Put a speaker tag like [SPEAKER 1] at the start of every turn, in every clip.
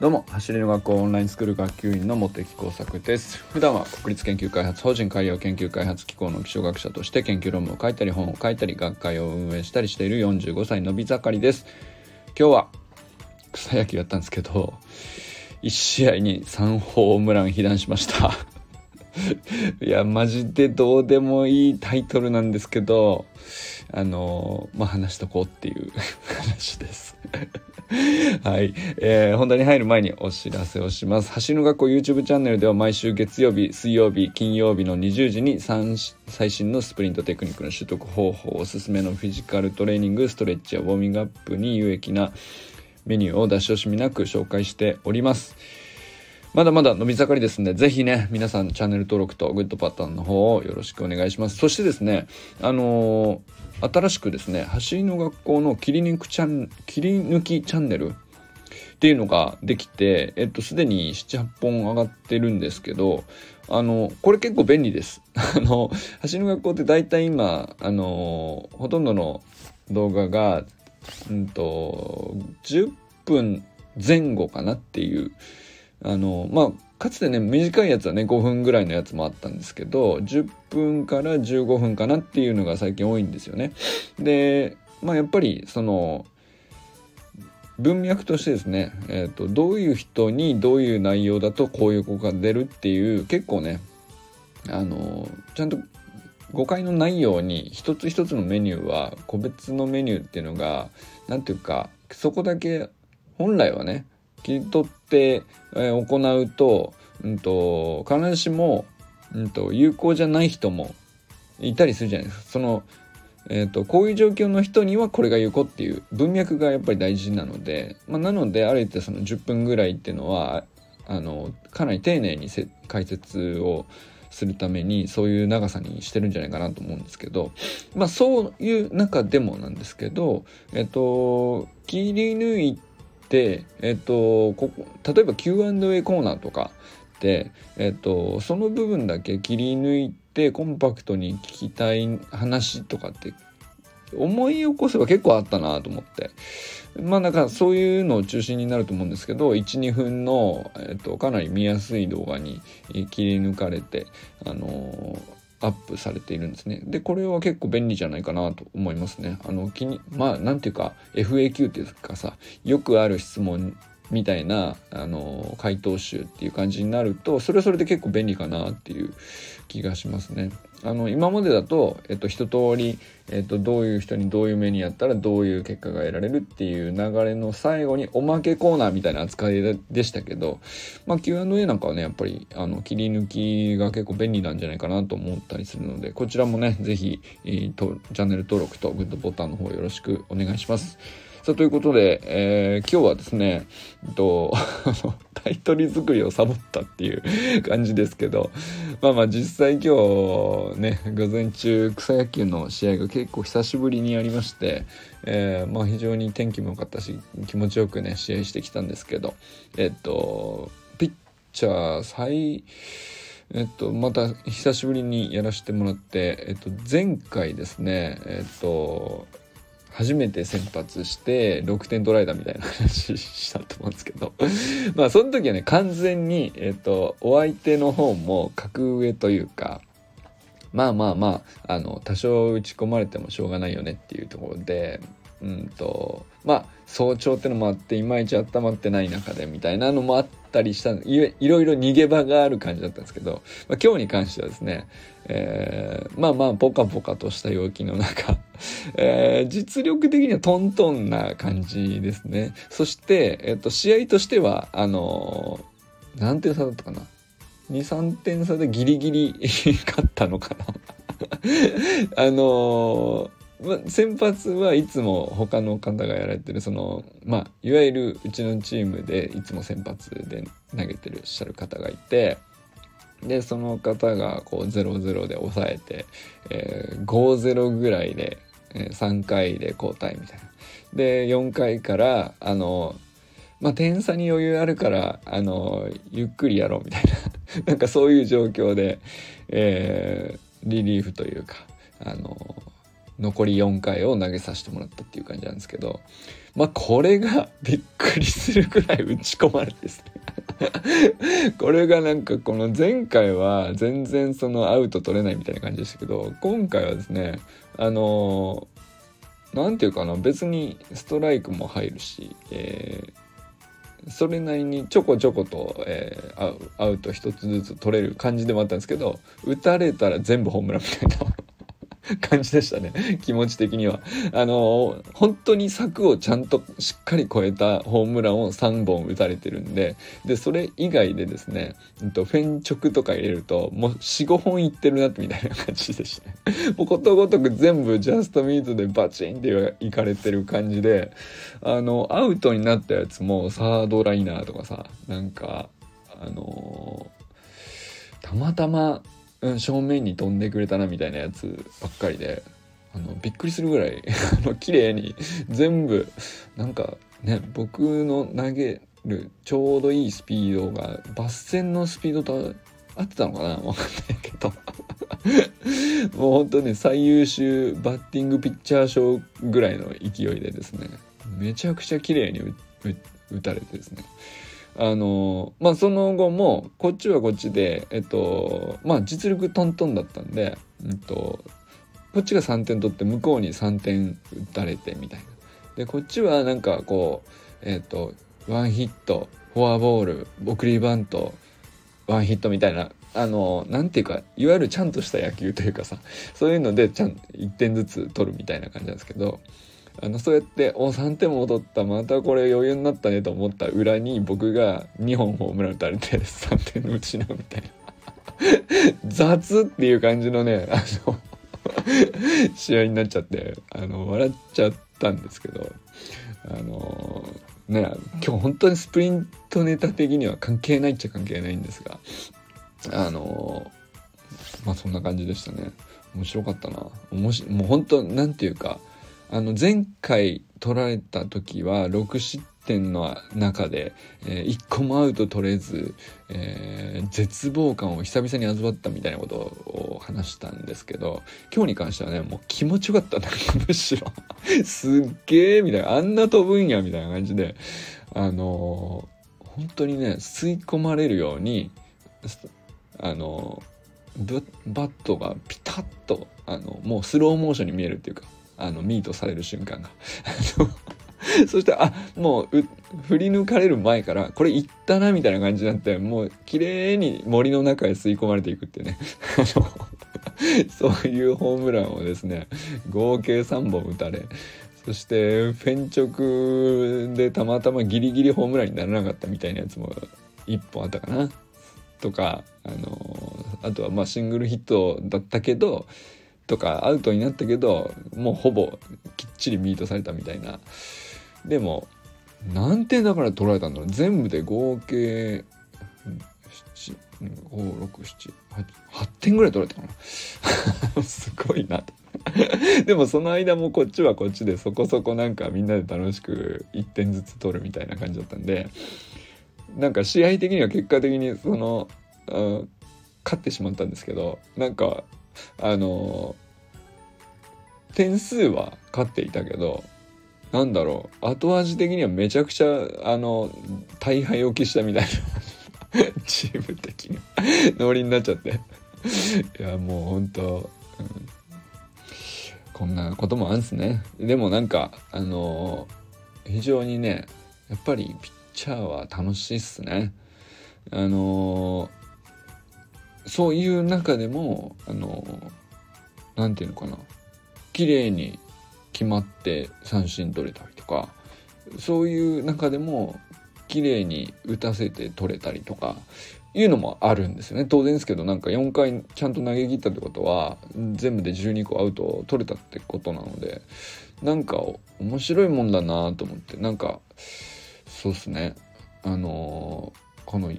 [SPEAKER 1] どうも走りの学校オンラインスクール学級委員の茂木耕作です。普段は国立研究開発法人海洋研究開発機構の気象学者として研究論文を書いたり本を書いたり学会を運営したりしている45歳のび盛りです。今日は草野球やったんですけど1試合に3ホームラン被弾しました。いやマジでどうでもいいタイトルなんですけどあのまあ話しとこうっていう 話です。はい、えー、本題に入る前にお知らせをします。走る学校 YouTube チャンネルでは毎週月曜日水曜日金曜日の20時に最新のスプリントテクニックの習得方法おすすめのフィジカルトレーニングストレッチやウォーミングアップに有益なメニューを出し惜しみなく紹介しております。まだまだ伸び盛りですんで、ぜひね、皆さんチャンネル登録とグッドパターンの方をよろしくお願いします。そしてですね、あのー新しくですね走りの学校の切り抜きチャン切り抜きチャンネルっていうのができてえっとすでに78本上がってるんですけどあのこれ結構便利です あの走りの学校って大体今あのほとんどの動画がうんと10分前後かなっていうあのまあかつてね短いやつはね5分ぐらいのやつもあったんですけど10分から15分かなっていうのが最近多いんですよね。でまあやっぱりその文脈としてですね、えーと、どういう人にどういう内容だとこういう効果が出るっていう結構ねあのちゃんと誤解のないように一つ一つのメニューは個別のメニューっていうのが何ていうかそこだけ本来はね切り取って、えー、行うと,、うんと、必ずしも、うんと、有効じゃない人もいたりするじゃないですか。そのえーと、こういう状況の人にはこれが有効っていう文脈がやっぱり大事なので、まあ、なのである程度その10分ぐらいっていうのはあのかなり丁寧に解説をするためにそういう長さにしてるんじゃないかなと思うんですけどまあそういう中でもなんですけどえっ、と切り抜いで、えっと、ここ例えば Q&A コーナーとかで、えっと、その部分だけ切り抜いてコンパクトに聞きたい話とかって思い起こせば結構あったなと思って。まあなんかそういうのを中心になると思うんですけど12分の、えっと、かなり見やすい動画に切り抜かれてあのーアップされているんですね。で、これは結構便利じゃないかなと思いますね。あの、気に、まあ、なんていうか、FAQ っていうかさ、よくある質問みたいな、あの、回答集っていう感じになると、それはそれで結構便利かなっていう気がしますね。あの今までだと、えっと、一通り、えっと、どういう人にどういう目にやったらどういう結果が得られるっていう流れの最後におまけコーナーみたいな扱いでしたけど、まあ、Q&A なんかはねやっぱりあの切り抜きが結構便利なんじゃないかなと思ったりするのでこちらもね是非、えー、チャンネル登録とグッドボタンの方よろしくお願いします。さあということで、えー、今日はですね、えっと、タイトル作りをサボったっていう 感じですけど、まあまあ実際今日ね、午前中草野球の試合が結構久しぶりにありまして、えー、まあ非常に天気も良かったし、気持ちよくね、試合してきたんですけど、えっと、ピッチャー最、えっと、また久しぶりにやらせてもらって、えっと、前回ですね、えっと、初めて先発して6点取られたみたいな話したと思うんですけど。まあその時はね完全に、えっと、お相手の方も格上というかまあまあまああの多少打ち込まれてもしょうがないよねっていうところでうんとまあ早朝ってのもあっていまいち温まってない中でみたいなのもあったりしたいいろいろ逃げ場がある感じだったんですけど、まあ、今日に関してはですね、えー、まあまあポカポカとした陽気の中、えー、実力的にはトントンな感じですね。そして、えっと、試合としてはあのー、何点差だったかな？23点差でギリギリ勝ったのかな？あのー、先発はいつも他の方がやられてるそのまあいわゆるうちのチームでいつも先発で投げてるっしゃる方がいてでその方がこう0-0で抑えて、えー、5-0ぐらいで、えー、3回で交代みたいな。で4回からあのまあ点差に余裕あるからあのゆっくりやろうみたいな なんかそういう状況で、えー、リリーフというかあの残り4回を投げさせてもらったっていう感じなんですけどまあこれがびっくりするくらい打ち込まれてですね。これがなんかこの前回は全然そのアウト取れないみたいな感じでしたけど今回はですねあの何て言うかな別にストライクも入るし、えー、それなりにちょこちょこと、えー、アウト一つずつ取れる感じでもあったんですけど打たれたら全部ホームランみたいな。感じでしたね。気持ち的には。あの本当に柵をちゃんとしっかり超えたホームランを3本打たれてるんででそれ以外でですね、フェン直とか入れるともう45本いってるなってみたいな感じでした。ね もうことごとく全部ジャストミートでバチンっていかれてる感じであのアウトになったやつもサードライナーとかさなんかあのたまたまうん、正面に飛んでくれたなみたいなやつばっかりであのびっくりするぐらい 綺麗に全部なんかね僕の投げるちょうどいいスピードがバッセンのスピードと合ってたのかなわかんないけど。もう本当に最優秀バッティングピッチャー賞ぐらいの勢いでですねめちゃくちゃ綺麗に打たれてですね。あのまあその後もこっちはこっちでえっとまあ実力トントンだったんで、うんと、こっちが3点取って向こうに3点打たれてみたいな。でこっちはなんかこうえっとワンヒットフォアボール送りバントワンヒットみたいなあのなんていうかいわゆるちゃんとした野球というかさそういうのでちゃん1点ずつ取るみたいな感じなんですけどあのそうやってお3点も取ったまたこれ余裕になったねと思った裏に僕が2本ホームラン打たれて3点失うみたいな。雑っていう感じのねあの 試合になっちゃってあの笑っちゃったんですけどあのね今日本当にスプリントネタ的には関係ないっちゃ関係ないんですがあのまあそんな感じでしたね。面白かったな。もしもう本当なんていうかあの前回取られた時は6失点の中で、えー、1個もアウト取れず、えー、絶望感を久々に味わったみたいなことを話したんですけど今日に関してはねもう気持ちよかったね むしろ。すっげえみたいな。あんな飛ぶんやみたいな感じで。あのー、本当にね吸い込まれるようにあのバットがピタッとあのもうスローモーションに見えるっていうかあのミートされる瞬間が。そしてあもう振り抜かれる前からこれいったなみたいな感じになってもう綺麗に森の中へ吸い込まれていくってね。そういうホームランをですね合計3本打たれそしてフェン直でたまたまギリギリホームランにならなかったみたいなやつも1本あったかな。とかあのあとはまあシングルヒットだったけどとかアウトになったけどもうほぼきっちりミートされたみたいな。でも何点だから取られたんだろう。全部で合計56788点ぐらい取られたかな。すごいなと。でもその間もこっちはこっちでそこそこなんかみんなで楽しく1点ずつ取るみたいな感じだったんでなんか試合的には結果的にその、勝ってしまったんですけどなんかあの点数は勝っていたけどなんだろう後味的にはめちゃくちゃあの大敗を喫したみたいなチーム的にノリになっちゃって。いやもうほんと、うん、こんなこともあるんすね。でもなんかあの非常にねやっぱりピッチャーは楽しいっすね。あのそういう中でもあの何て言うのかな。綺麗に決まって三振取れたりとかそういう中でも綺麗に打たせて取れたりとかいうのもあるんですよね。当然ですけどなんか4回ちゃんと投げ切ったってことは全部で12個アウト取れたってことなのでなんか面白いもんだなと思ってなんかそうっすね。あのー、この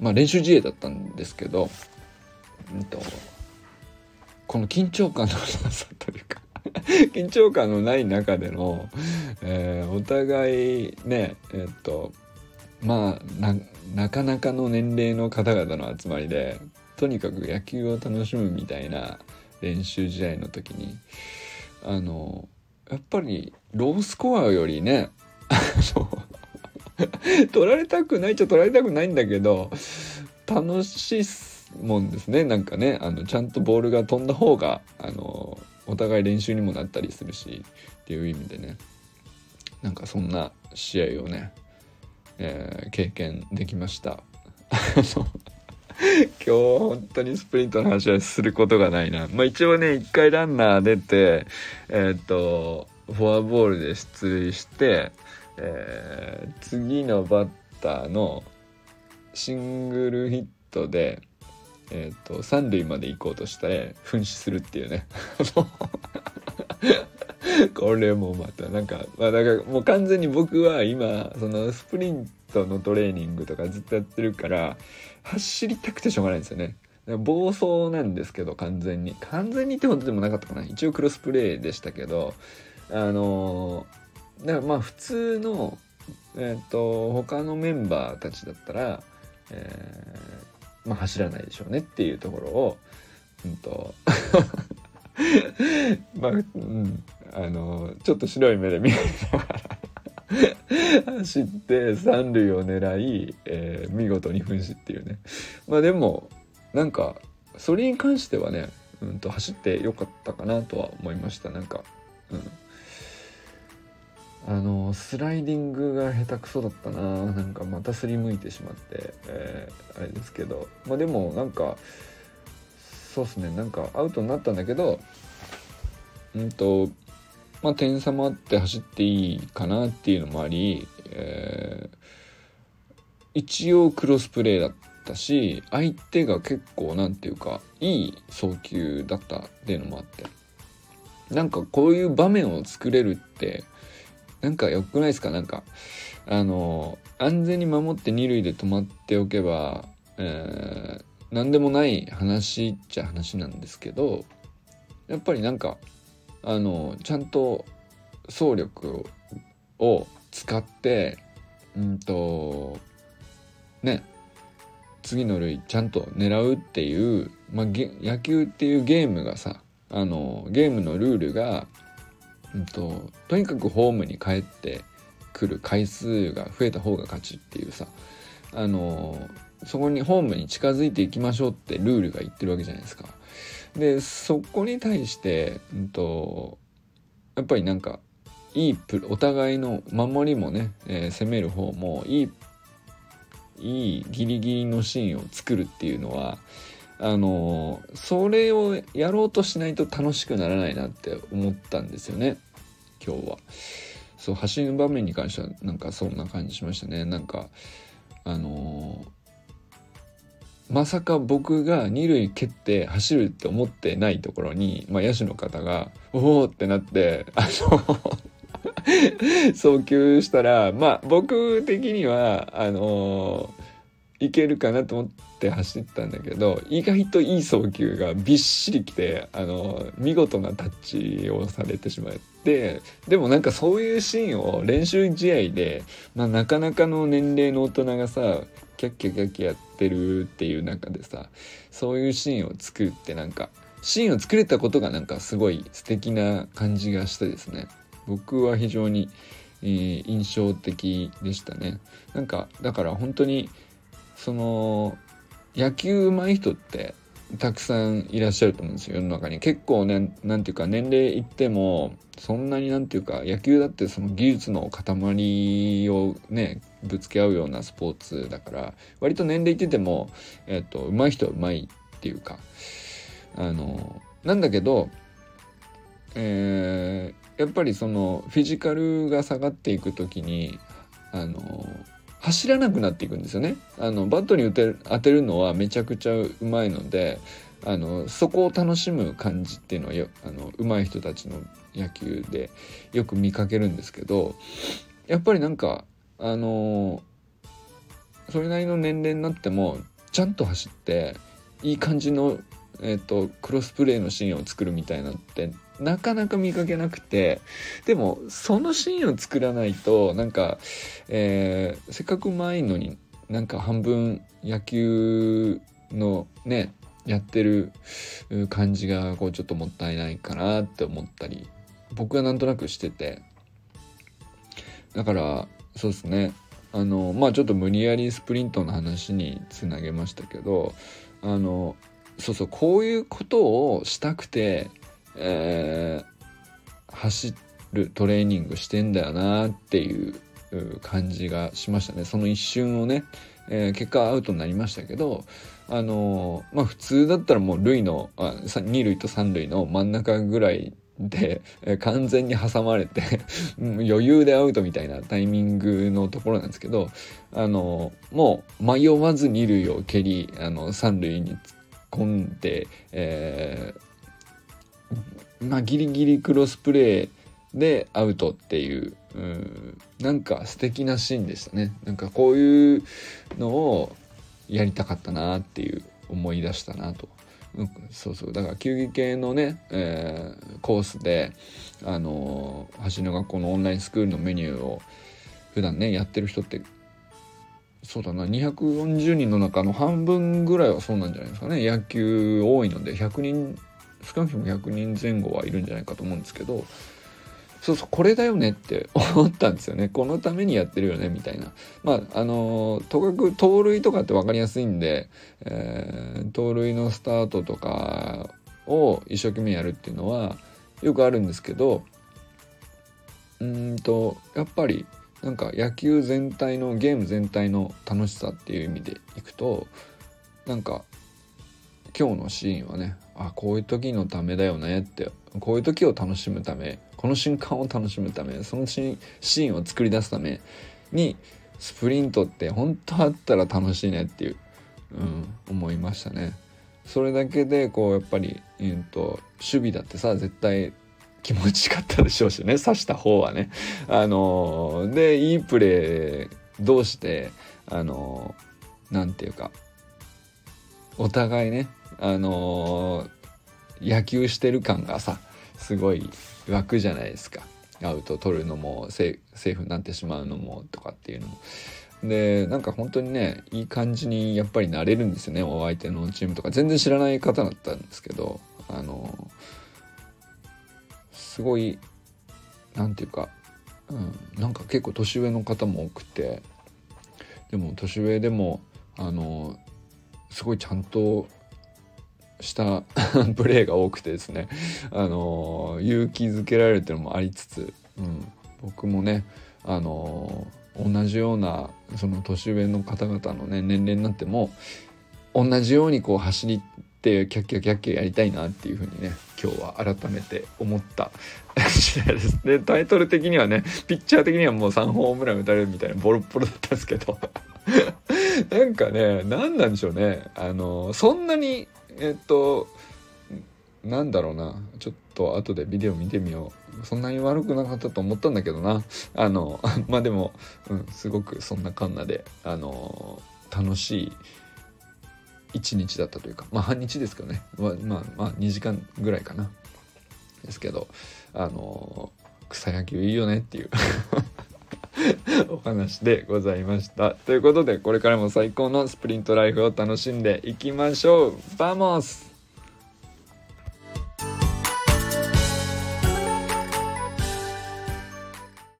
[SPEAKER 1] まあ練習試合だったんですけど、うんと、この緊張感のなさというか 緊張感のない中での、えー、お互いねえっとまあなかなかの年齢の方々の集まりでとにかく野球を楽しむみたいな練習試合の時にあのやっぱりロースコアよりね 取られたくないっちゃ取られたくないんだけど楽しいもんですね。なんかねあのちゃんとボールが飛んだ方があのお互い練習にもなったりするしっていう意味でね。なんかそんな試合をね、えー、経験できました。今日本当にスプリントの話はすることがないな。まあ一応ね一回ランナー出てえー、っとフォアボールで出塁して、えー、次のバッターのシングルヒットでえっ、ー、と三塁まで行こうとしたら噴死するっていうね。これもまたなんか、まあ、だからもう完全に僕は今そのスプリントのトレーニングとかずっとやってるから走りたくてしょうがないんですよね。暴走なんですけど完全に。完全にってことでもなかったかな。一応クロスプレーでしたけどあのー、だからまあ普通のえっ、ー、と他のメンバーたちだったら、えー、まあ走らないでしょうねっていうところをうんと まあ、うん、あのちょっと白い目で見ながら走って三塁を狙い、えー、見事に噴死っていうね。まあでもなんかそれに関してはね、うんと、走ってよかったかなとは思いました。なんかうん。あのスライディングが下手くそだったな。なんかまたすりむいてしまって、えー、あれですけど。まあでもなんかそうっすね。なんかアウトになったんだけどうんとまあ点差もあって走っていいかなっていうのもあり、えー、一応クロスプレーだったし相手が結構なんていうかいい送球だったっていうのもあって。なんかこういう場面を作れるってなんか良くないですか？なんかあの安全に守って二塁で止まっておけば、えー、何でもない話っちゃ話なんですけどやっぱりなんかあのちゃんと総力を使ってうんとね次の塁ちゃんと狙うっていう、まあ、野球っていうゲームがさあのゲームのルールが、うんと、とにかくホームに帰ってくる回数が増えた方が勝ちっていうさあのそこにホームに近づいていきましょうってルールが言ってるわけじゃないですか。でそこに対して、うんと、やっぱりなんかいいプお互いの守りもね、えー、攻める方もいいいいギリギリのシーンを作るっていうのはあのそれをやろうとしないと楽しくならないなって思ったんですよね今日は。そう走る場面に関してはなんかそんな感じしましたねなんかあのまさか僕が二塁蹴って走るって思ってないところに、まあ、野手の方が「おお!」ってなってあの 送球したらまあ僕的にはあのいけるかなと思って走ったんだけど意外といい送球がびっしりきてあの見事なタッチをされてしまってでもなんかそういうシーンを練習試合で、まあ、なかなかの年齢の大人がさキャッキャキャッキャやってるっていう中でさそういうシーンを作ってなんかシーンを作れたことがなんかすごい素敵な感じがしてですね。僕は非常に、えー、印象的でしたね。なんかだから本当にその野球上手い人ってたくさんいらっしゃると思うんですよ世の中に。結構ね何ていうか年齢いってもそんなになんていうか野球だってその技術の塊をねぶつけ合うようなスポーツだから割と年齢いっててもえっ、ー、と上手い人は上手いっていうかあのなんだけどえー、やっぱりそのフィジカルが下がっていく時にあの走らなくなっていくんですよね。あのバットに打て当てるのはめちゃくちゃうまいのであのそこを楽しむ感じっていうのはよあの上手い人たちの野球でよく見かけるんですけどやっぱりなんかあのそれなりの年齢になってもちゃんと走っていい感じの、えーと、クロスプレーのシーンを作るみたいなってなかなか見かけなくてでもそのシーンを作らないとなんか、えー、せっかくうまいのになんか半分野球のねやってる感じがこうちょっともったいないかなって思ったり僕はなんとなくしてて。だからそうですね。あのまあちょっと無理やりスプリントの話につなげましたけどあのそうそうこういうことをしたくて、えー、走るトレーニングしてんだよなっていう感じがしましたね。その一瞬をね、えー、結果アウトになりましたけどあのー、まあ普通だったらもう塁のあ2塁と3塁の真ん中ぐらいで、えー、完全に挟まれて 余裕でアウトみたいなタイミングのところなんですけどあのもう迷わず2塁を蹴りあの3塁に突っ込んで、えー、まあギリギリクロスプレーでアウトっていううんなんか素敵なシーンでしたね。なんかこういうのをやりたかったなっていう思い出したなと、うん、そうそう。だから球技系のね、えー、コースであのー、橋の学校のオンラインスクールのメニューを普段ねやってる人ってそうだな。240人の中の半分ぐらいはそうなんじゃないですかね。野球多いので100人少なくとも100人前後はいるんじゃないかと思うんですけど。そうそうこれだよねって 思ったんですよね。このためにやってるよねみたいな。まああのとかく盗塁とかって分かりやすいんで、えー、盗塁のスタートとかを一生懸命やるっていうのはよくあるんですけどうんとやっぱりなんか野球全体のゲーム全体の楽しさっていう意味でいくとなんか今日のシーンはねあこういう時のためだよねってこういう時を楽しむためこの瞬間を楽しむためそのシーンを作り出すためにスプリントって本当あったら楽しいねっていう、うん、思いましたね。それだけでこうやっぱり、えーと、守備だってさ絶対気持ちよかったでしょうしね刺した方はね。あのー、でいいプレー同士であの何、ー、て言うかお互いねあのー、野球してる感がさすごい湧くじゃないですかアウト取るのもセーフになってしまうのもとかっていうのも。でなんか本当にねいい感じにやっぱりなれるんですよねお相手のチームとか全然知らない方だったんですけどあのすごい何て言うか、うん、なんか結構年上の方も多くてでも年上でもあのすごいちゃんとした プレーが多くてですね、あの勇気づけられるっていうのもありつつ、うん、僕もね、あの同じようなその年上の方々のね年齢になっても同じようにこう走りってキャッキャキャッキャやりたいなっていうふうにね今日は改めて思った試合です。でタイトル的にはねピッチャー的にはもう3ホームラン打たれるみたいなボロッボロだったんですけど。なんかね何なんでしょうね。あのそんなにえっとなんだろうな。ちょっと後でビデオ見てみよう。そんなに悪くなかったと思ったんだけどな。あの まあでも、うん、すごくそんなカンナであの楽しい1日だったというかまあ半日ですけどねままあ、まあ、2時間ぐらいかなですけどあの草野球いいよねっていう お話でございました。ということで、これからも最高のスプリントライフを楽しんでいきましょう。 Vamos